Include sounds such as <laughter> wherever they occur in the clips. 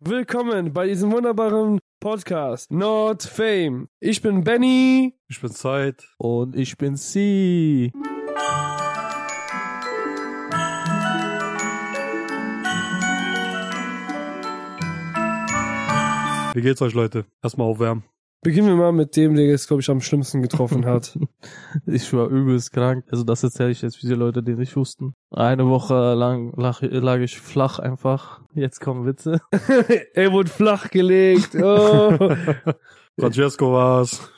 Willkommen bei diesem wunderbaren Podcast Not Fame. Ich bin Benny. Ich bin Zeit. Und ich bin Sie. Wie geht's euch, Leute? Erstmal aufwärmen. Beginnen wir mal mit dem, der jetzt, glaube ich, am schlimmsten getroffen hat. <laughs> Ich war übelst krank. Also das erzähle ich jetzt für die Leute, die nicht wussten. Eine Woche lang lag, lag ich flach einfach. Jetzt kommen Witze. <laughs> er wurde flach gelegt. Oh. <laughs> Francesco war's.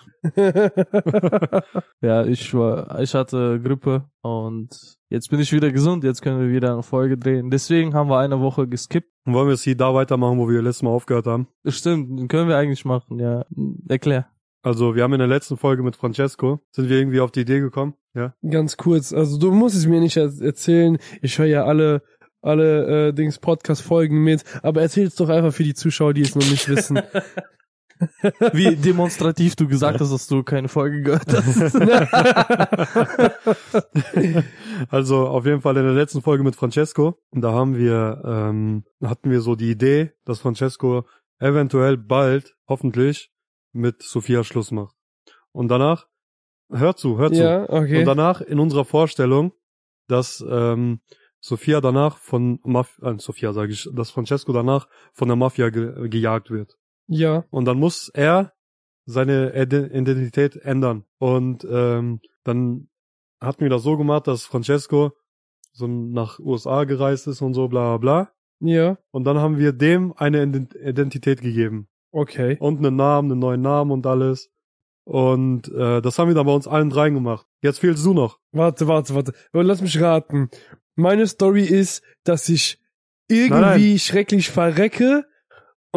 ja, ich war, ich hatte Grippe und jetzt bin ich wieder gesund. Jetzt können wir wieder eine Folge drehen. Deswegen haben wir eine Woche geskippt. Und wollen wir es hier da weitermachen, wo wir letztes Mal aufgehört haben? Stimmt, können wir eigentlich machen, ja. Erklär. Also, wir haben in der letzten Folge mit Francesco, sind wir irgendwie auf die Idee gekommen, ja? Ganz kurz, also du musst es mir nicht erzählen. Ich höre ja alle alle äh, Dings Podcast Folgen mit, aber erzähl es doch einfach für die Zuschauer, die es noch nicht wissen. <laughs> Wie demonstrativ du gesagt hast, dass du keine Folge gehört hast. also auf jeden Fall in der letzten Folge mit Francesco, da haben wir, ähm, hatten wir so die Idee, dass Francesco eventuell bald, hoffentlich, mit Sophia Schluss macht. Und danach, hör zu, hör zu. Ja, okay. Und danach in unserer Vorstellung, dass ähm, Sophia danach von Maf äh, Sophia sage ich, dass Francesco danach von der Mafia ge gejagt wird. Ja. Und dann muss er seine Identität ändern. Und ähm, dann hatten wir das so gemacht, dass Francesco so nach USA gereist ist und so bla bla bla. Ja. Und dann haben wir dem eine Identität gegeben. Okay. Und einen Namen, einen neuen Namen und alles. Und äh, das haben wir dann bei uns allen dreien gemacht. Jetzt fehlst du noch. Warte, warte, warte. Lass mich raten. Meine Story ist, dass ich irgendwie nein, nein. schrecklich verrecke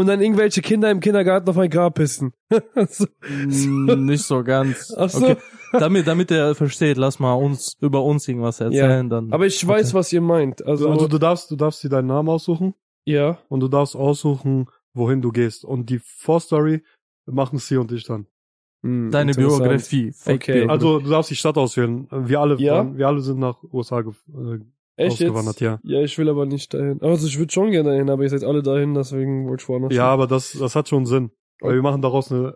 und dann irgendwelche Kinder im Kindergarten auf mein Grab pissen. <laughs> so, so. Nicht so ganz. <laughs> Ach so. Okay. Damit, damit er versteht, lass mal uns über uns irgendwas erzählen. Ja. Dann. Aber ich weiß, okay. was ihr meint. Also, also du darfst, du darfst dir deinen Namen aussuchen. Ja. Und du darfst aussuchen, wohin du gehst. Und die Vorstory machen sie und ich dann. Hm, Deine Biografie. Fake okay. Biografie. Also du darfst die Stadt auswählen. Wir alle, ja? waren, wir alle sind nach USA äh, Echt ausgewandert, jetzt? ja. Ja, ich will aber nicht dahin. Also ich würde schon gerne dahin, aber ihr seid alle dahin, deswegen wollte ich woanders Ja, aber das, das hat schon Sinn. Weil wir machen daraus eine,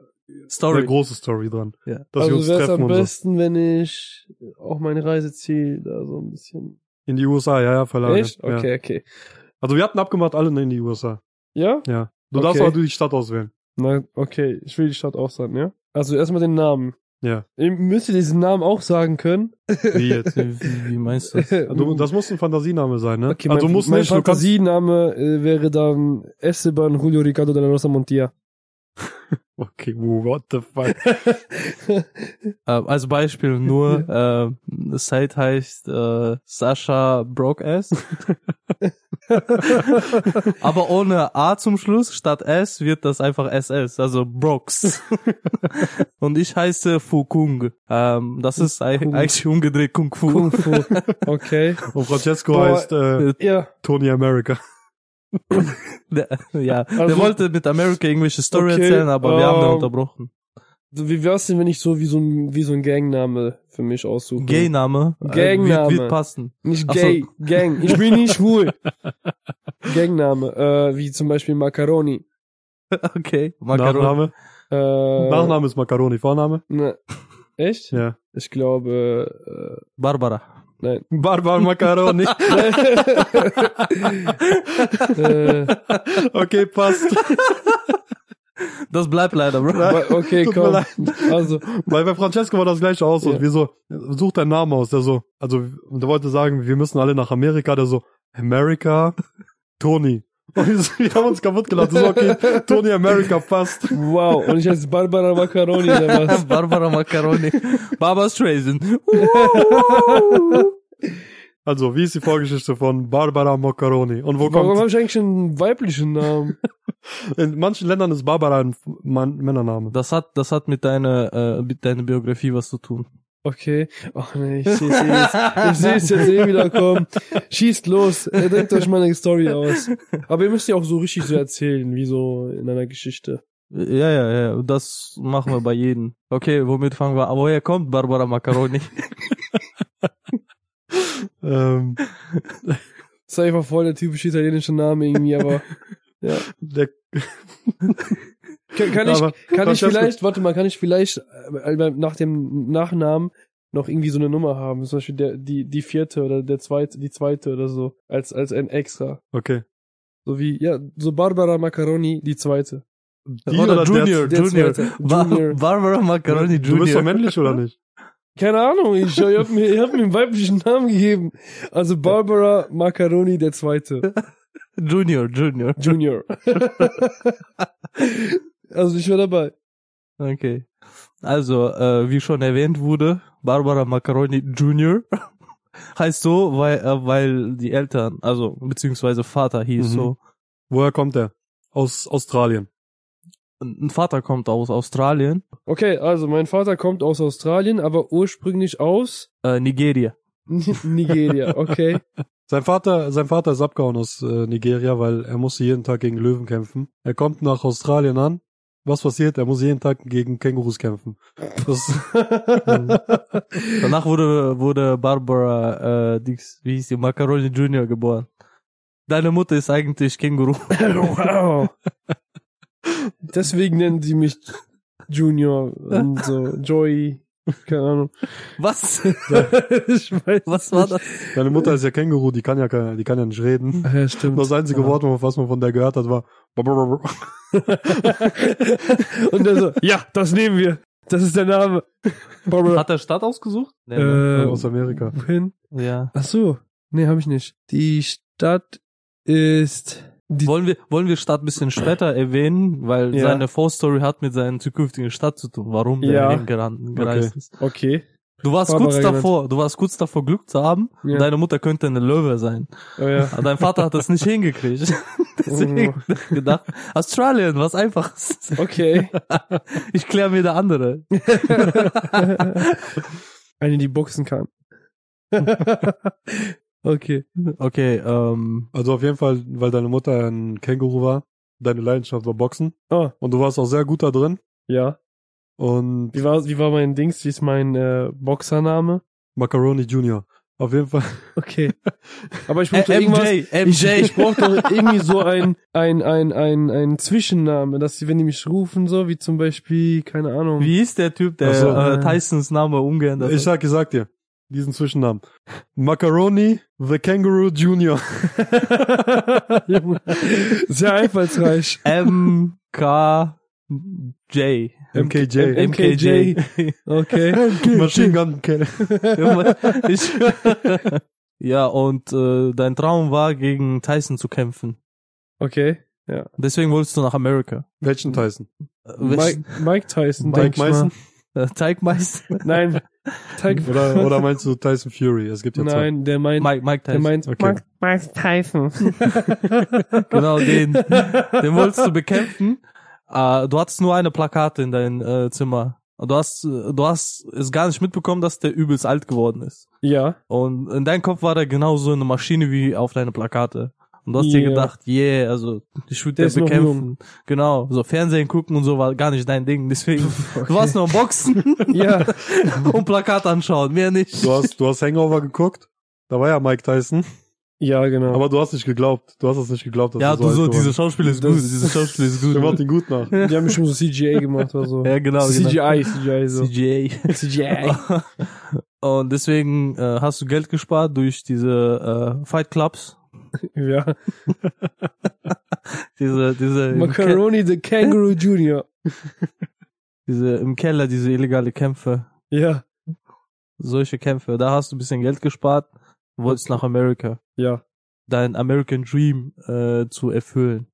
Story. eine große Story dran. Ja. Dass also wir uns wäre es treffen am besten, so. wenn ich auch meine Reiseziel da so ein bisschen... In die USA, ja, ja, verlagern. Echt? Okay, ja. okay. Also wir hatten abgemacht, alle in die USA. Ja? Ja. Du okay. darfst aber die Stadt auswählen. Na, okay. Ich will die Stadt auch sagen, ja? Also erstmal den Namen. Ja. Müsst ihr diesen Namen auch sagen können? Wie jetzt? Wie, <laughs> wie meinst du das? Du, das muss ein Fantasiename sein, ne? Okay, also mein, muss mein nicht, Fantasiename äh, wäre dann Esteban Julio Ricardo de la Rosa Montilla. <laughs> Okay, what the fuck? <laughs> äh, als Beispiel nur, äh, Site heißt äh, Sascha Broke Ass. <laughs> Aber ohne A zum Schluss, statt S wird das einfach SS, also Brooks. <laughs> Und ich heiße Fukung. Ähm, das ist eigentlich umgedreht Kung Fu. Kung Fu. Okay. Und Francesco Boah, heißt äh, ja. Tony America. <laughs> ja, also, der wollte mit America irgendwelche Story okay, erzählen, aber um, wir haben den ähm, unterbrochen. Wie wär's denn, wenn ich so wie so ein, wie so ein Gangname für mich aussuche? Gayname? Gangname. Äh, wird, passen. Nicht gay, so. Gang. Ich bin nicht <laughs> schwul. Gangname, äh, wie zum Beispiel Macaroni. <laughs> Okay. Macaroni. Nachname? Äh, Nachname ist Macaroni, Vorname? Ne. Echt? Ja. Ich glaube, äh, Barbara. Nein. Barbara Macaroni. <laughs> <laughs> Okay, passt. Das bleibt leider, Bro. Okay, komm. Also, weil bei Francesco war das gleich aus. Ja. Und wir so, such deinen Namen aus. Der so, also, der wollte sagen, wir müssen alle nach Amerika. Der so, America, Tony. <laughs> Und wir haben uns kaputt gelacht. So, okay, Tony America passt. Wow. Und ich heiße Barbara Macaroni oder was? Barbara Macaroni. Barbara Streisand. Also, wie ist die Vorgeschichte von Barbara Macaroni? Und wo Warum kommt? habe ich eigentlich einen weiblichen Namen? <laughs> In manchen Ländern ist Barbara ein Mann Männername. Das hat, das hat mit deiner, äh, mit deiner Biografie was zu tun. Okay. Ach nee, ich sehe es jetzt. Ich sehe es jetzt eh wieder kommen. Schießt los. Denkt euch mal eine Story aus. Aber ihr müsst ja auch so richtig so erzählen, wie so in einer Geschichte. Ja, ja, ja. Das machen wir bei jedem. Okay, womit fangen wir an? Woher kommt Barbara Macaroni? <laughs> ähm. <laughs> Das ist einfach voll der typische italienische Name irgendwie, aber <laughs> Ja. Der, Kann, kann ich, kann ich vielleicht, warte mal, kann ich vielleicht äh, nach dem Nachnamen noch irgendwie so eine Nummer haben? Zum Beispiel der, die, die vierte oder der zweite, die zweite oder so. Als, als ein Extra. okay. So wie, ja, so Barbara Macaroni, die zweite. Die Oder der- Junior, der Junior. zweite. Bar Junior. Barbara Macaroni Du bist doch Junior. männlich oder nicht? Keine Ahnung, ich, ich hab mir, ich hab mir einen weiblichen Namen gegeben. Also Barbara Macaroni, der zweite. Junior, Junior. Junior. <laughs> also ich war dabei. Okay. Also, äh, wie schon erwähnt wurde, Barbara Macaroni Junior <laughs> heißt so, weil, äh, weil die Eltern, also beziehungsweise Vater hieß Mhm. so. Woher kommt der? Aus Australien. Ein Vater kommt aus Australien, Okay, also mein Vater kommt aus Australien, aber ursprünglich aus äh, Nigeria. Nigeria. Okay. <laughs> Sein Vater, sein Vater ist abgehauen aus äh, Nigeria, weil er musste jeden Tag gegen Löwen kämpfen. Er kommt nach Australien an. Was passiert? Er muss jeden Tag gegen Kängurus kämpfen. Das, <laughs> Danach wurde, wurde Barbara, äh, Dix, wie hieß die, Macaroni Junior geboren. Deine Mutter ist eigentlich Känguru. <laughs> wow. Deswegen nennen sie mich Junior und so Joy. Keine Ahnung. Was? <laughs> ich weiß. Was war das? deine Mutter ist ja Känguru, die kann ja, keine- die kann ja nicht reden. Ach ja, stimmt. Das einzige Ja. Wort, was man von der gehört hat, war <laughs> und er so, <laughs> ja, das nehmen wir. Das ist der Name. Hat er Stadt ausgesucht? Nee, ne? Äh, aus Amerika. wohin? ja. Ach so. Nee, habe ich nicht. Die Stadt ist die Wollen wir, wollen wir Stadt ein bisschen später <clears throat> erwähnen, weil Ja. seine Vorstory hat mit seiner zukünftigen Stadt zu tun, warum Ja. der hingeran- gereist ist. Okay. Du warst Barbara kurz genannt. davor, du warst kurz davor Glück zu haben Ja. deine Mutter könnte eine Löwe sein. Oh ja. Aber dein Vater hat das nicht <laughs> hingekriegt. <laughs> Deswegen ich gedacht, Australien, was einfaches. Okay. <laughs> Ich klär mir der andere. Eine, die boxen kann. Okay. Okay, ähm, Also auf jeden Fall, weil deine Mutter ein Känguru war. Deine Leidenschaft war Boxen. Oh, Und du warst auch sehr gut da drin. ja. Und Wie war, wie war mein Dings? Wie ist mein äh, Boxername? Macaroni Junior. Auf jeden Fall. Okay. <laughs> Aber ich brauch doch äh, irgendwas. MJ, Ich, MJ. ich <laughs> brauch doch irgendwie so ein, ein, ein, ein, ein Zwischenname, dass sie, wenn die mich rufen, so wie zum Beispiel, keine Ahnung. Wie ist der Typ, der so. äh, Tysons Name umgeändert Ich hat? sag, ich sag dir. Diesen Zwischennamen. Macaroni the Kangaroo Junior. <laughs> Sehr einfallsreich. MKJ. MKJ. MKJ. Okay. Machine Gun Kelly. <laughs> ja, und äh, dein Traum war, gegen Tyson zu kämpfen. Okay. Deswegen wolltest du nach Amerika. Welchen Tyson? Äh, Mike, Mike Tyson, Mike denk äh, Teigmeister? Nein. Tyke, Oder, oder meinst du Tyson Fury? Es gibt ja zwei. Nein, der meint, Mike, Mike der Tyson. meint, Okay. Mike, Mike Tyson. <laughs> Genau, den, den wolltest du bekämpfen. Äh, du hattest nur eine Plakate in deinem äh, Zimmer. Du hast, du hast es gar nicht mitbekommen, dass der übelst alt geworden ist. Ja. Und in deinem Kopf war der genauso eine Maschine wie auf deine Plakate. Und du hast Ja. dir gedacht, yeah, also ich würde den bekämpfen. Genau, so Fernsehen gucken und so war gar nicht dein Ding. Deswegen, <laughs> du warst nur am Boxen <laughs> Ja. <laughs> und Plakat anschauen, mehr nicht. Du hast, du hast Hangover geguckt. Da war ja Mike Tyson. Ja, genau. Aber du hast nicht geglaubt. Du hast es nicht geglaubt. Dass ja, du so, geworden diese ist. Schauspiel ist Das- gut, diese Schauspiel ist Der macht gut. ihn gut nach. die haben schon so CGA gemacht oder so. Ja, genau, genau. CGI, CGI so. CGA. CGI. Und deswegen äh, hast du Geld gespart durch diese äh, Fight Clubs. Ja. <laughs> Diese, diese, Macaroni the Kangaroo Junior. diese im Keller, diese illegale Kämpfe. Ja. Solche Kämpfe. Da hast du ein bisschen Geld gespart, wolltest nach Amerika. Ja. Dein American Dream äh, zu erfüllen.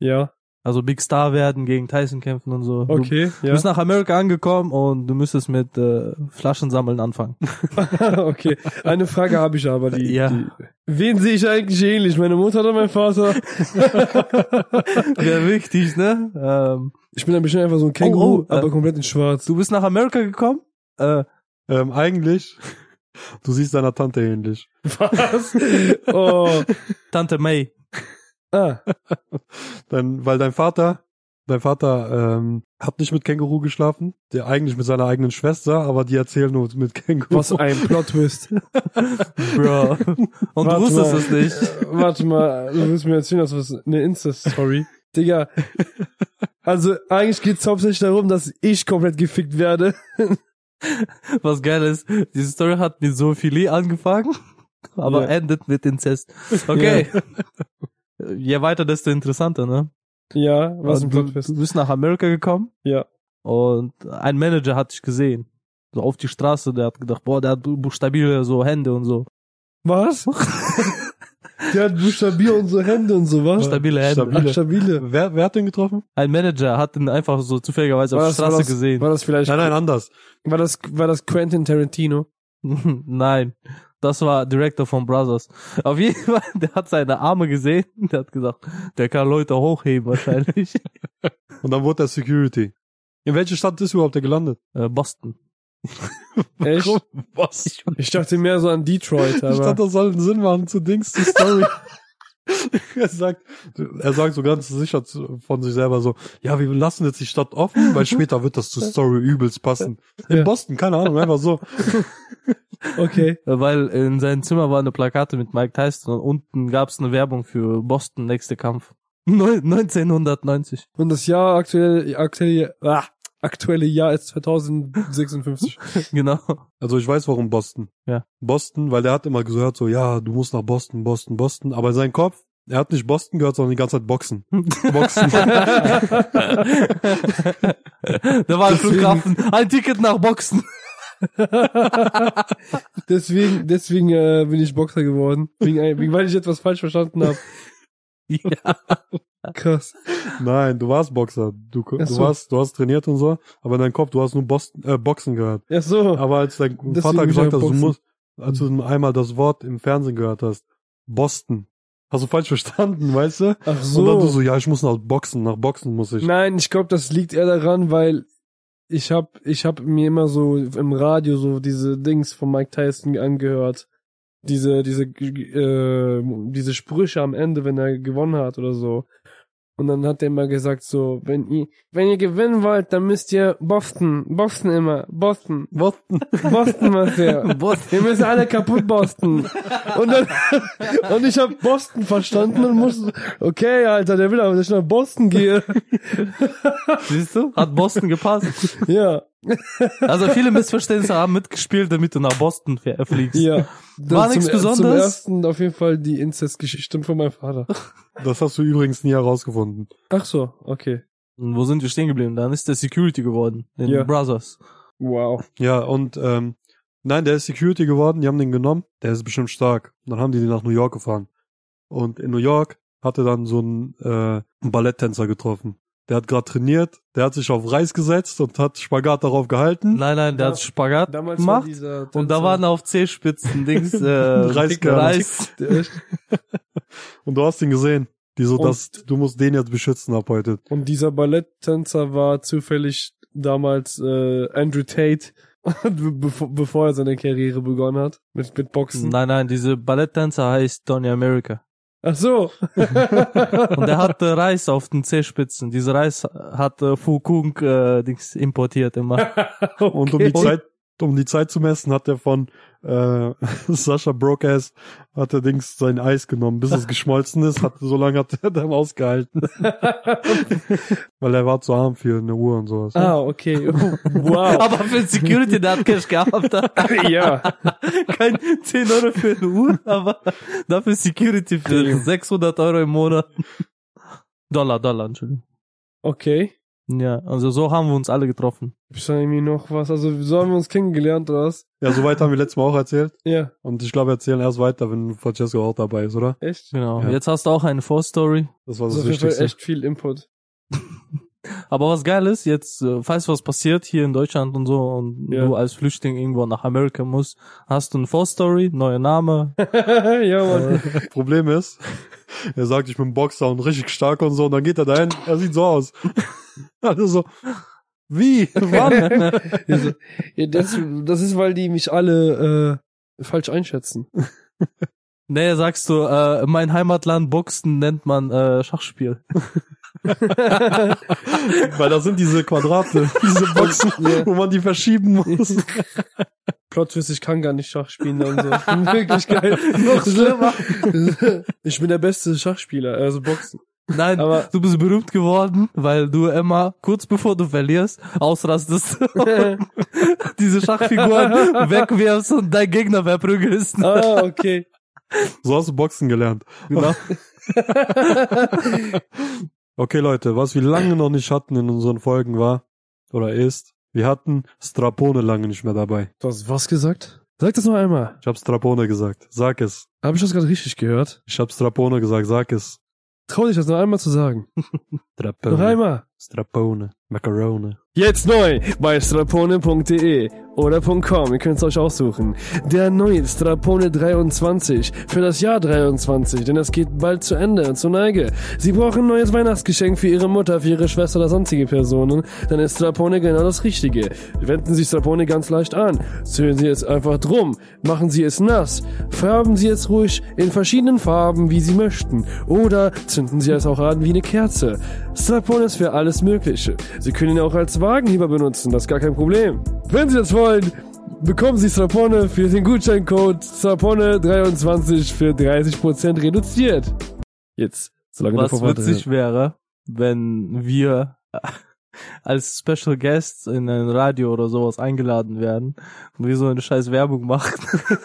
Ja. Also Big Star werden, gegen Tyson kämpfen und so. Du Okay. Du Ja. bist nach Amerika angekommen und du müsstest mit äh, Flaschen sammeln anfangen. <laughs> okay. Eine Frage habe ich aber, die, Ja. die. Wen sehe ich eigentlich ähnlich? Meine Mutter oder mein Vater? <laughs> Wäre wichtig, ne? Ähm, Ich bin ein bisschen einfach so ein Känguru, Oh, oh, äh. aber komplett in schwarz. du bist nach Amerika gekommen? Äh, Ähm, eigentlich, du siehst deiner Tante ähnlich. Was? Oh. Tante May. Ah. <laughs> Dein, weil dein Vater dein Vater ähm, hat nicht mit Känguru geschlafen, der eigentlich mit seiner eigenen Schwester, aber die erzählen nur mit Känguru. Was ein Plot-Twist. <laughs> Bro. Und Warte du wusstest mal. es nicht. Äh, Warte mal, du willst mir erzählen, dass was eine Insta-Story. Digga. Also eigentlich geht's hauptsächlich darum, dass ich komplett gefickt werde. Was geil ist, diese Story hat mit Zoophilie angefangen, aber Ja. endet mit Inzest. Okay. Je weiter, desto interessanter, ne? Ja, was ein du, du bist nach Amerika gekommen Ja. und ein Manager hat dich gesehen. So auf die Straße, der hat gedacht, boah, der hat bu- stabile so Hände und so. Was? <laughs> Der hat Buchstabier und so Hände und so, was? Stabile Hände. Stabile. Ach, stabile. Wer, wer hat den getroffen? Ein Manager hat ihn einfach so zufälligerweise auf der war Straße das, gesehen. War das vielleicht, Nein, nein, anders. war das, war das Quentin Tarantino? <laughs> Nein, das war Director von Brothers. Auf jeden <laughs> Fall, der hat seine Arme gesehen, der hat gesagt, der kann Leute hochheben wahrscheinlich. <laughs> Und dann wurde er Security. In welcher Stadt ist überhaupt der gelandet? Äh, Boston. <laughs> Echt? Was? Ich dachte mehr so an Detroit, Ich aber. dachte, das soll einen Sinn machen zu Dings, die Story. <laughs> er sagt, er sagt so ganz sicher zu- von sich selber so, ja, wir lassen jetzt die Stadt offen, weil später wird das zur Story übelst passen. In Ja. Boston, keine Ahnung, einfach so. <laughs> okay. Weil in seinem Zimmer war eine Plakate mit Mike Tyson und unten gab es eine Werbung für Boston nächste Kampf. Neu- 1990. Und das Jahr aktuelle, aktuelle, ah, aktuelle Jahr ist 2056. <laughs> Genau. Also ich weiß warum Boston. Ja. Boston, weil der hat immer gehört so, ja, du musst nach Boston, Boston, Boston. Aber sein Kopf, er hat nicht Boston gehört, sondern die ganze Zeit Boxen. <laughs> Boxen. da war ein Flughafen. Ein Ticket nach Boxen. deswegen, deswegen äh, bin ich Boxer geworden. Wegen, wegen, weil ich etwas falsch verstanden habe. Ja. <laughs> Krass. Nein, du warst Boxer. Du, du so. warst, du hast trainiert und so, aber in deinem Kopf, du hast nur Boston, äh, Boxen gehört. Ja, so. Aber als dein Deswegen Vater gesagt hat, du musst, als du einmal das Wort im Fernsehen gehört hast, Boston, hast du falsch verstanden, weißt du? Ach Und dann du so. so, ja, ich muss nach Boxen, nach Boxen muss ich. Nein, ich glaube, das liegt eher daran, weil ich hab, ich hab mir immer so im Radio so diese Dings von Mike Tyson angehört. Diese, diese, äh, diese Sprüche am Ende, wenn er gewonnen hat oder so. Und dann hat er immer gesagt so, wenn ihr, wenn ihr gewinnen wollt, dann müsst ihr Boston, Boston immer, Boston, Boston. Boston was ja. <laughs> Wir müssen alle kaputt Boston. Und dann, <laughs> und ich hab Boston verstanden und musste, okay, Alter, der will aber, dass ich nach Boston gehe. Siehst du? Hat Boston gepasst. Ja, Also viele Missverständnisse haben mitgespielt, damit du nach Boston fliegst. ja. War nichts zum, Zum Besonderes? ersten auf jeden Fall die Inzestgeschichte von meinem Vater. Das hast du übrigens nie herausgefunden. Ach so, okay. Und wo sind wir stehen geblieben? Dann ist der Security geworden. In Ja. Brothers. Wow. Ja, und ähm, nein, der ist Security geworden, die haben den genommen, der ist bestimmt stark. Und dann haben die den nach New York gefahren. Und in New York hatte dann so ein, äh, einen Balletttänzer getroffen. Der hat gerade trainiert, der hat sich auf Reis gesetzt und hat Spagat darauf gehalten. Nein, nein, der Ja. hat Spagat gemacht. Und da waren auf C-Spitzen Dings, äh, Reiskörner. <laughs> Reis. Echt- <laughs> Und du hast ihn gesehen. Die so, Und- dass du musst den jetzt beschützen ab heute. Und dieser Balletttänzer war zufällig damals äh, Andrew Tate, <laughs> bevor, bevor er seine Karriere begonnen hat mit, mit Boxen. Nein, nein, diese Balletttänzer heißt Tony America. Ach so. <laughs> Und der hatte Reis auf den C-Spitzen. Diese Reis hat äh, Fukung äh, Dings importiert immer. <laughs> Und um die Zeit, um die Zeit zu messen, hat er von äh, <laughs> Sascha Brokass hat er Dings sein Eis genommen, bis es <laughs> geschmolzen ist. Hat, so lange hat er <laughs> dann ausgehalten. Weil er war zu arm für eine Uhr und sowas. ah, okay. Wow. Aber für Security, der hat Cash gehabt. ja. Kein 10 Euro für eine Uhr, aber dafür Security für 600 Euro im Monat. Dollar, Dollar, Entschuldigung. Okay. Ja, also so haben wir uns alle getroffen. Gibt's da irgendwie noch was? Also, so haben wir uns kennengelernt, oder was? Ja, soweit haben wir letztes Mal auch erzählt. Ja. Und ich glaube, wir erzählen erst weiter, wenn Francesco auch dabei ist, oder? Echt? Genau. Ja. Jetzt hast du auch eine Vorstory. Das war Das das, ist Wichtigste. echt viel Input. <laughs> Aber was geil ist, jetzt, äh, falls was passiert hier in Deutschland und so und Ja. du als Flüchtling irgendwo nach Amerika musst, hast du eine Vorstory, neuer Name. <laughs> ja, Mann. Problem ist, er sagt, ich bin Boxer und richtig stark und so, und dann geht er dahin, er sieht so aus. <laughs> Also so, wie? <laughs> Wann? Ja, das, das ist, weil die mich alle äh, falsch einschätzen. Nee, sagst du, äh, mein Heimatland Boxen nennt man äh, Schachspiel. <laughs> Weil da sind diese Quadrate, <laughs> diese Boxen, Ja. wo man die verschieben muss. Plot ich kann gar nicht Schach spielen und so. Ich bin wirklich geil. Noch schlimmer. Ich bin der beste Schachspieler, also Boxen. Nein, Aber- du bist berühmt geworden, weil du immer kurz bevor du verlierst, ausrastest, <laughs> diese Schachfiguren <laughs> wegwirfst und dein Gegner verprügelst. ah, okay. So hast du Boxen gelernt. Genau. <laughs> Okay, Leute, was wir lange noch nicht hatten in unseren Folgen war, oder ist, wir hatten Strapone lange nicht mehr dabei. Du hast was gesagt? Sag das noch einmal. Ich hab Strapone gesagt. Sag es. Habe ich das gerade richtig gehört? Ich hab Strapone gesagt. Sag es. Trau dich das noch einmal zu sagen. <laughs> Strapone. Noch einmal. Strapone. Macarone. Jetzt neu bei strapone.de oder .com, ihr könnt es euch aussuchen. Der neue Strapone 23 für das Jahr 23, denn es geht bald zu Ende und zur Neige. Sie brauchen ein neues Weihnachtsgeschenk für Ihre Mutter, für Ihre Schwester oder sonstige Personen, dann ist Strapone genau das Richtige. Wenden Sie Strapone ganz leicht an, zählen Sie es einfach drum, machen Sie es nass, färben Sie es ruhig in verschiedenen Farben, wie Sie möchten, oder zünden Sie es auch an wie eine Kerze. Strapone ist für alles Mögliche. Sie können ihn auch als Wagenheber benutzen, das ist gar kein Problem. Wenn Sie das wollen, bekommen Sie Strapone für den Gutscheincode Strapone23 für 30% reduziert. Jetzt, solange Was witzig wäre, wenn wir <laughs> als Special Guest in ein Radio oder sowas eingeladen werden und wir so eine scheiß Werbung machen. <laughs>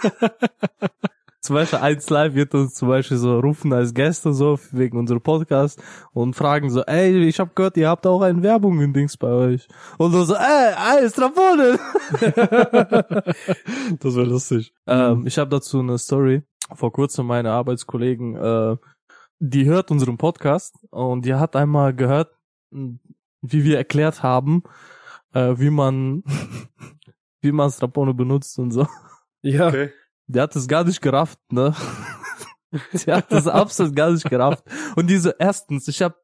<laughs> zum Beispiel 1 Live wird uns zum Beispiel so rufen als Gäste so wegen unserem Podcast und fragen so, ey, ich hab gehört, ihr habt auch eine Werbung in Dings bei euch. Und so, ey, ey, Strapone! <laughs> Das wäre lustig. Ähm, ich habe dazu eine Story. Vor kurzem meine Arbeitskollegen, äh, die hört unseren Podcast und die hat einmal gehört, mh, wie wir erklärt haben, äh, wie man <laughs> wie man Strapone benutzt und so. Ja, Okay. Die hat es gar nicht gerafft, ne? <laughs> Die hat das absolut gar nicht gerafft. Und diese erstens, ich hab,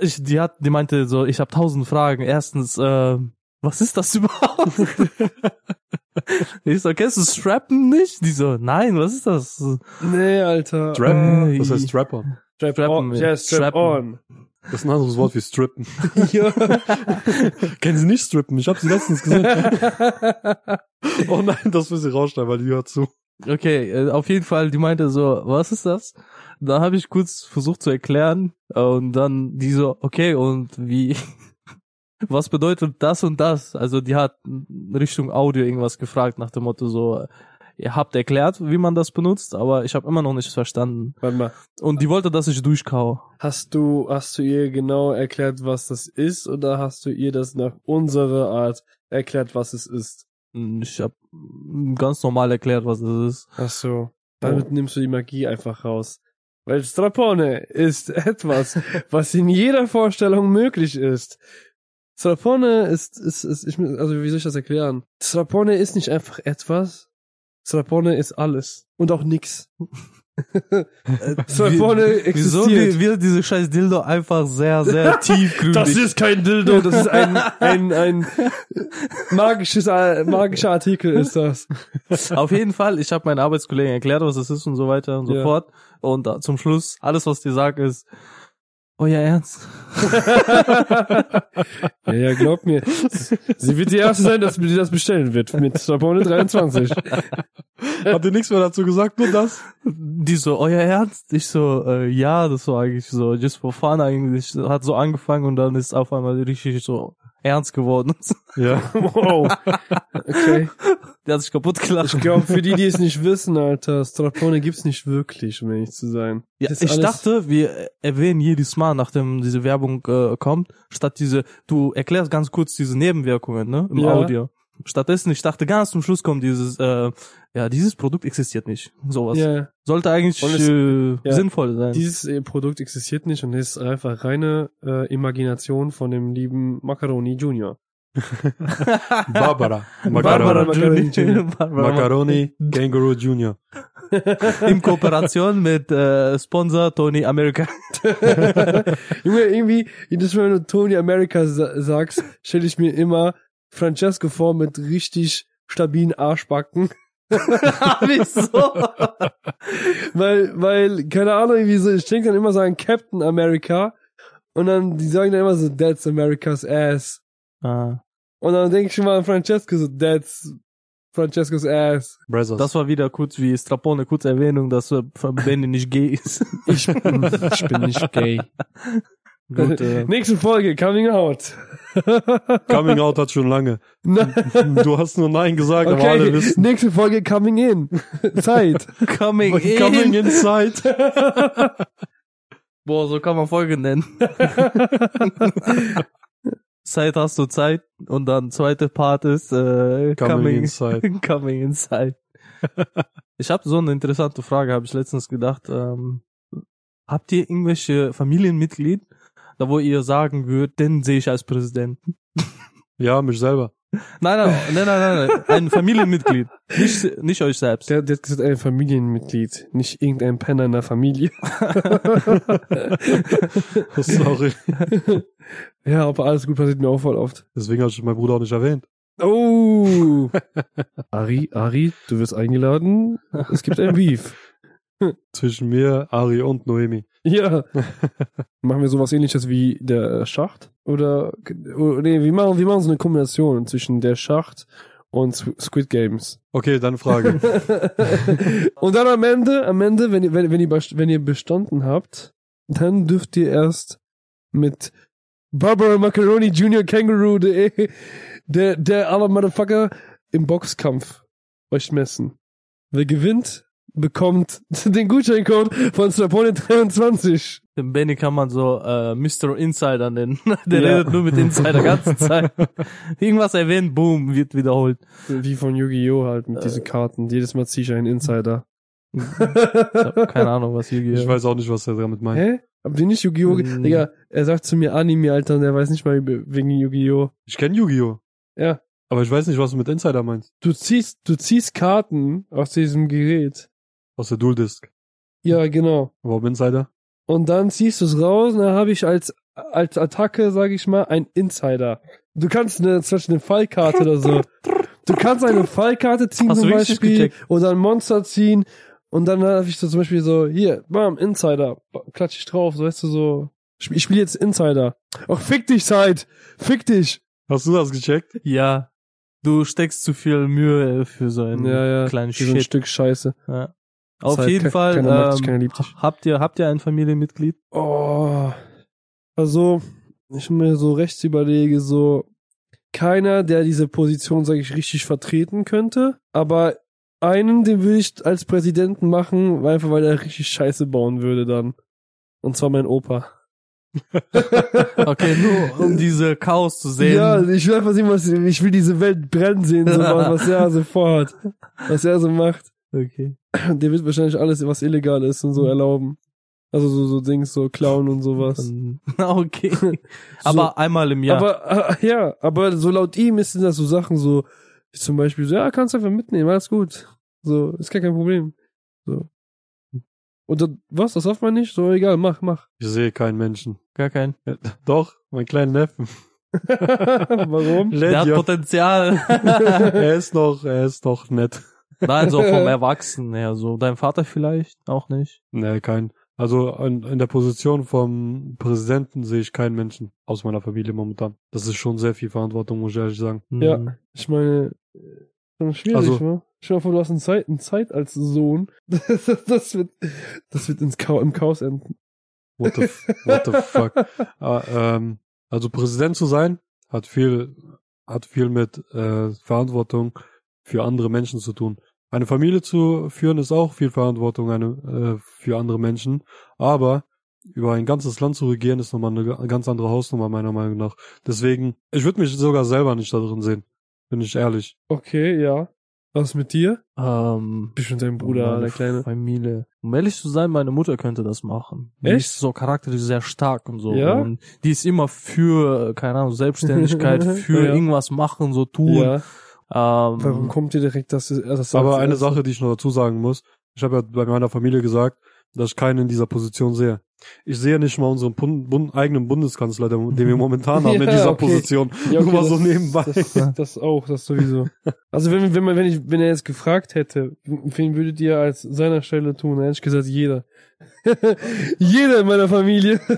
ich, die hat, die meinte so, ich habe tausend Fragen. Erstens, äh, was ist das <laughs> überhaupt? ich so, kennst du Strappen nicht? Die so, nein, was ist das? nee, Alter. Strap. Ey. Das heißt Strap-on. Strap Strappen, on. Ja, strap Strappen. on. Das ist ein anderes Wort wie strippen. <laughs> ja. <laughs> Kennen Sie nicht strippen? Ich habe sie letztens gesehen. <laughs> oh nein, das will sie rausschneiden, weil die hört zu. Okay, äh, auf jeden Fall, die meinte so, was ist das? Da habe ich kurz versucht zu erklären und dann die so, okay, und wie, was bedeutet das und das? Also die hat Richtung Audio irgendwas gefragt nach dem Motto so, ihr habt erklärt, wie man das benutzt, aber ich habe immer noch nicht verstanden. Warte mal. Und die wollte, dass ich durchkau. Hast du, hast du ihr genau erklärt, was das ist, oder hast du ihr das nach unserer Art erklärt, was es ist? Ich habe ganz normal erklärt, was es ist. Ach so. Damit nimmst du die Magie einfach raus. Weil Strapone ist <laughs> etwas, was in jeder Vorstellung möglich ist. Strapone ist, ist, ist, ich, also wie soll ich das erklären? Strapone ist nicht einfach etwas. Strapone ist alles. Und auch nix. <laughs> Strapone Wieso existiert. wird wird diese scheiß Dildo einfach sehr, sehr <laughs> tiefgründig? Das ist kein Dildo, das ist ein, ein, ein <laughs> magisches, äh, magischer Artikel ist das. Auf jeden Fall, ich habe meinen Arbeitskollegen erklärt, was es ist und so weiter und so Ja. fort. Und äh, zum Schluss, alles, was die sagt, ist, euer Ernst? <laughs> Ja, ja, glaub mir. Sie wird die erste sein, dass die das bestellen wird mit Strapone 23. <laughs> Habt ihr nichts mehr dazu gesagt, nur das? Die so, euer Ernst? Ich so, äh, ja, das war eigentlich so, just for fun eigentlich. Hat so angefangen und dann ist auf einmal richtig so ernst geworden. Ja. <laughs> Wow. Okay. Der hat sich kaputt gelacht. Ich glaube, für die, die es nicht wissen, Alter, Strapone gibt's nicht wirklich, um ehrlich zu sein. Ja, ich dachte, wir erwähnen jedes Mal, nachdem diese Werbung äh, kommt, statt diese, du erklärst ganz kurz diese Nebenwirkungen, ne, im Ja. Audio. Stattdessen, ich dachte, ganz zum Schluss kommt dieses, äh, ja, dieses Produkt existiert nicht. Sowas. Ja, Sollte eigentlich es- äh, ja. sinnvoll sein. dieses äh, Produkt existiert nicht und ist einfach reine äh, Imagination von dem lieben Macaroni Junior. <laughs> <laughs> Barbara. Barbara Macaroni <laughs> Junior. Barbara Macaroni Kangaroo Junior. In Kooperation mit äh, Sponsor Tony America. Junge, irgendwie, jedes Mal, wenn du Tony America sa sagst, stelle ich mir immer Francesco vor mit richtig stabilen Arschbacken. <laughs> Wieso? Weil, weil, keine Ahnung, wie so, ich denke dann immer so an Captain America. Und dann, die sagen dann immer so, that's America's ass. Ah. Und dann denke ich schon mal an Francesco, so, that's Francesco's ass. Brothers. Das war wieder kurz wie Strapone, kurze Erwähnung, dass äh, Benny nicht gay ist. Ich bin, ich bin nicht gay. <laughs> Gut, äh, <laughs> Nächste Folge, coming out. <laughs> Coming out hat schon lange. Nein. <laughs> Du hast nur Nein gesagt, aber alle Okay, wissen. nächste Folge, coming in. Zeit. coming in. Coming inside. Boah, so kann man Folge nennen. Zeit hast du Zeit und dann zweite Part ist äh, Coming coming, inside. coming inside. ich habe so eine interessante Frage, habe ich letztens gedacht. Ähm, habt ihr irgendwelche Familienmitglied, da wo ihr sagen würdet, den sehe ich als Präsidenten? <laughs> Ja, mich selber. Nein, nein, nein, nein, nein, nein. ein Familienmitglied, nicht, nicht euch selbst. Der, der hat gesagt, ein Familienmitglied, nicht irgendein Penner in der Familie. <laughs> Sorry. <laughs> ja, aber alles gut passiert mir auch voll oft. Deswegen habe ich meinen Bruder auch nicht erwähnt. Oh! Ari, Ari, du wirst eingeladen. Es gibt ein Beef. Zwischen mir, Ari und Noemi. <laughs> Ja. machen wir sowas ähnliches wie der Schacht? Oder, oder nee, wir machen, wir machen so eine Kombination zwischen der Schacht und Squ- Squid Games. Okay, dann Frage. <laughs> und dann am Ende, am Ende, wenn ihr, wenn, wenn ihr, wenn ihr bestanden habt, dann dürft ihr erst mit Barbara Macaroni Junior Kangaroo, der, der, der aller Motherfucker im Boxkampf euch messen. Wer gewinnt, bekommt <laughs> den Gutscheincode von Strapone 23. Den Benny kann man so äh, Mr. Insider nennen. <laughs> Der Ja. redet nur mit Insider ganze Zeit. <laughs> Irgendwas erwähnt, boom, wird wiederholt. Wie von Yu-Gi-Oh! halt mit diesen Karten. Jedes Mal ziehe ich einen Insider. Ich hab keine Ahnung, was hier Ich weiß auch nicht, was er damit meint. Hä? Habt ihr nicht Yu-Gi-Oh! Mm. Digga, er sagt zu mir Anime, Alter, und er weiß nicht mal über- wegen Yu-Gi-Oh! Ich kenne Yu-Gi-Oh! Ja. Aber ich weiß nicht, was du mit Insider meinst. Du ziehst, du ziehst Karten aus diesem Gerät. Aus der Dual Disc. Ja, genau. Warum Insider? Und dann ziehst du es raus und dann habe ich als, als Attacke, sag ich mal, ein Insider. Du kannst eine, zum Beispiel eine Fallkarte oder so. Du kannst eine Fallkarte ziehen Hast zum Beispiel oder ein Monster ziehen und dann habe ich so zum Beispiel so, hier, bam, Insider, klatsch ich drauf, so weißt du so. Ich, ich spiele jetzt Insider. Ach, fick dich, Zeit! Fick dich! Hast du das gecheckt? Ja. Du steckst zu viel Mühe für so einen Ja, ja. kleinen Wie so ein. Stück Scheiße. Ja. Auf jeden ke- Fall, mag ähm, habt ihr, habt ihr ein Familienmitglied? Oh. Also, ich mir so rechts überlege, so keiner, der diese Position, sage ich, richtig vertreten könnte, aber einen, den will ich als Präsidenten machen, einfach weil er richtig Scheiße bauen würde dann. Und zwar mein Opa. <laughs> <laughs> Okay, nur um diese Chaos zu sehen. Ja, ich will einfach sehen, was, ich will diese Welt brennen sehen, so, was er so vorhat. Was er so macht. Okay. <clears throat> Der wird wahrscheinlich alles, was illegal ist und so erlauben. Also so, so Dings, so klauen und sowas. Dann- <laughs> Okay. <laughs> Aber einmal im Jahr. Aber äh, ja, aber so laut ihm ist das so Sachen so, wie zum Beispiel so, ja, kannst einfach mitnehmen, alles gut. So, ist gar kein Problem. So. Und dann, was, das darf man nicht? So, egal, mach, mach. Ich sehe keinen Menschen. Gar kein. Doch, mein kleinen Neffen. <laughs> Warum? Der hat Potenzial. er ist noch, er ist noch nett. Nein, so vom <laughs> Erwachsenen her. So dein Vater vielleicht auch nicht. Nee, kein. Also in, in der Position vom Präsidenten sehe ich keinen Menschen aus meiner Familie momentan. Das ist schon sehr viel Verantwortung, muss ich ehrlich sagen. Ja. Hm. Ich meine, äh, schon schwierig, Also- ne? Stell dir vor, du hast eine Zeit, eine Zeit als Sohn. <laughs> Das, das wird, das wird ins Chaos, im Chaos enden. What the, f- what the fuck? <laughs> Ah, ähm, also Präsident zu sein, hat viel, hat viel mit äh, Verantwortung für andere Menschen zu tun. Eine Familie zu führen ist auch viel Verantwortung eine, äh, für andere Menschen, aber über ein ganzes Land zu regieren ist nochmal eine ga- ganz andere Hausnummer meiner Meinung nach. Deswegen, ich würde mich sogar selber nicht da drin sehen, bin ich ehrlich. Okay, ja. Was mit dir? Ähm, Bist schon dein Bruder, der Kleine. Familie. Um ehrlich zu sein, meine Mutter könnte das machen. Die Echt? ist so charakterlich sehr stark und so. Ja? Und die ist immer für, keine Ahnung, Selbstständigkeit, <laughs> für Ja. irgendwas machen, so tun. Ja. Ähm, Warum kommt dir direkt das? das Aber eine Sache, die ich noch dazu sagen muss, ich habe ja bei meiner Familie gesagt, dass ich keinen in dieser Position sehe. Ich sehe nicht mal unseren Bund, Bund, eigenen Bundeskanzler, den, den wir <laughs> momentan haben in Ja, dieser okay. Position. Ja, Nur mal so das- nebenbei. Das, das auch, das sowieso. Also wenn, wenn man, wenn ich, wenn er jetzt gefragt hätte, wen würdet ihr als seiner Stelle tun? Dann hätte ich gesagt, jeder. <laughs> jeder in meiner Familie. <laughs>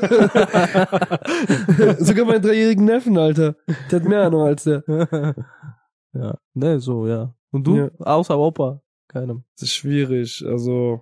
Sogar meinen dreijährigen Neffen, Alter. Der hat mehr Ahnung als der. Ja. Ne, so, ja. Und du? Ja. Außer Opa? Keinem. Das ist schwierig, also,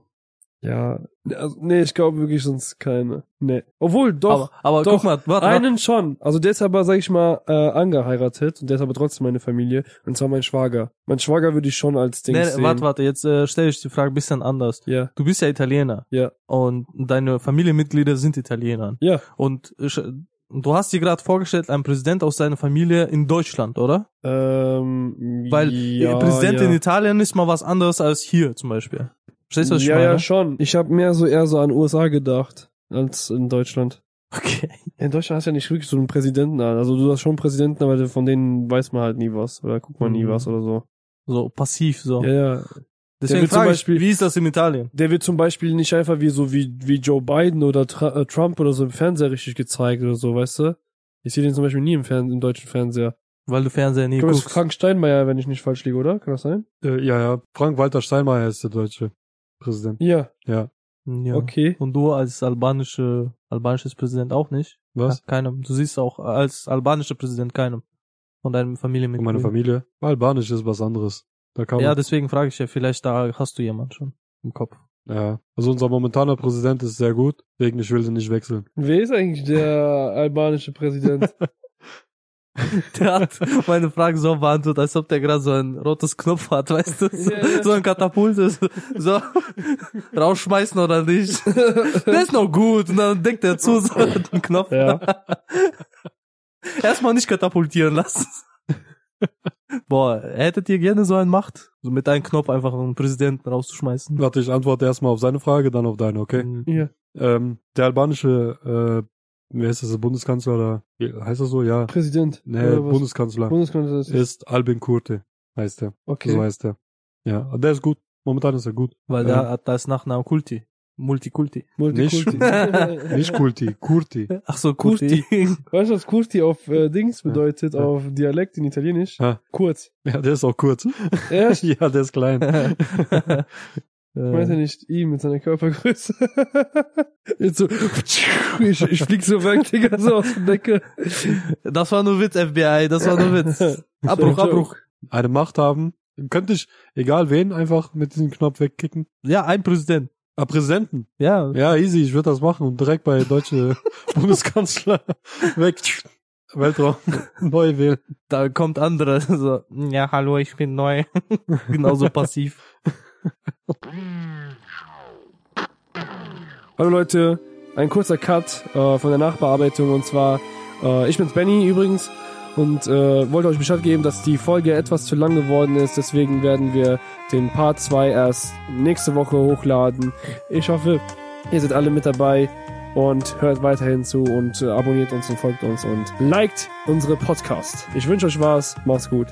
ja. Also, nee, ich glaube wirklich sonst keine. Nee. Obwohl, doch. aber, aber doch, guck mal, warte, warte. Einen schon. Also der ist aber, sag ich mal, äh, angeheiratet und der ist aber trotzdem meine Familie. Und zwar mein Schwager. Mein Schwager würde ich schon als Ding Nee, sehen. warte, warte, jetzt äh, stelle ich die Frage ein bisschen anders. Ja. Du bist ja Italiener. Ja. Und deine Familienmitglieder sind Italiener. Ja. Und ich, du hast dir gerade vorgestellt, ein Präsident aus deiner Familie in Deutschland, oder? Ähm, Weil ja, Präsident ja. in Italien ist mal was anderes als hier zum Beispiel. Verstehst du, was ich ja, meine? ja, schon. Ich habe mehr so eher so an USA gedacht als in Deutschland. Okay. In Deutschland hast du ja nicht wirklich so einen Präsidenten. Also du hast schon Präsidenten, aber von denen weiß man halt nie was oder guckt man nie Mhm. was oder so. So passiv, so. Ja, ja. Deswegen wird zum ich, Beispiel- wie ist das in Italien? Der wird zum Beispiel nicht einfach wie so wie, wie Joe Biden oder Tra äh, Trump oder so im Fernseher richtig gezeigt oder so, weißt du? Ich sehe den zum Beispiel nie im, Fern im deutschen Fernseher. Weil du Fernseher nie ist guckst. Frank Steinmeier, wenn ich nicht falsch liege, oder? Kann das sein? Äh, ja, ja. Frank-Walter Steinmeier ist der deutsche Präsident. Ja, Ja. Ja. okay. Und du als albanische, albanisches Präsident auch nicht? Was? Ja, keinem. Du siehst auch als albanischer Präsident keinem. Von deinem Von Familienmitglied. meiner Familie. Albanisch ist was anderes. Da kann Ja, deswegen frage ich ja, vielleicht da hast du jemand schon im Kopf. ja. Also unser momentaner Präsident ist sehr gut, deswegen ich will den nicht wechseln. Wer ist eigentlich der albanische Präsident? <laughs> Der hat meine Frage so beantwortet, als ob der gerade so ein rotes Knopf hat, weißt du? So, ja. so ein Katapult ist. So, rausschmeißen oder nicht. Der ist noch gut. Und dann denkt er zu, so hat einen Knopf. ja. <laughs> Erstmal nicht katapultieren lassen. Boah, hättet ihr gerne so eine Macht? So mit einem Knopf einfach einen Präsidenten rauszuschmeißen? Warte, ich antworte erstmal auf seine Frage, dann auf deine, okay? Mhm. ja. Ähm, der albanische, äh, wer ist das, der Bundeskanzler oder, heißt das so? Ja. Präsident. Nee? Bundeskanzler. Bundeskanzler ist. Ist Albin Kurte, heißt er. Okay. So heißt er. Ja, und der ist gut. Momentan ist er gut. Weil Ja. der hat das Nachnamen Kulti. Multikulti. Multikulti. <laughs> Nicht Kulti, Kurti. Ach so, Kulti. <laughs> weißt du, was Kurti auf äh, Dings bedeutet, auf Dialekt in Italienisch? Ja. Kurz. Ja, der ist auch kurz. Erst <laughs> ja, der ist klein. weiß er Äh, nicht, ihm mit seiner Körpergröße. Jetzt so, ich, ich flieg so weg, Digga, so aus der Decke. das war nur Witz, FBI, das war nur Witz. Abbruch, Abbruch. Eine Macht haben. Könnte ich, egal wen, einfach mit diesem Knopf wegkicken. Ja, ein Präsident. Ah, Präsidenten. Ja, Ja, easy, ich würde das machen und direkt bei deutsche <laughs> Bundeskanzler <laughs> weg. Weltraum <laughs> neu wählen. da kommt andere. So, ja, hallo, ich bin neu. Genauso passiv. Hallo Leute, ein kurzer Cut äh, von der Nachbearbeitung und zwar, äh, ich bin's Benny übrigens und äh, wollte euch Bescheid geben, dass die Folge etwas zu lang geworden ist, deswegen werden wir den Part 2 erst nächste Woche hochladen. Ich hoffe, ihr seid alle mit dabei und hört weiterhin zu und äh, abonniert uns und folgt uns und liked unsere Podcast. Ich wünsche euch was, macht's gut.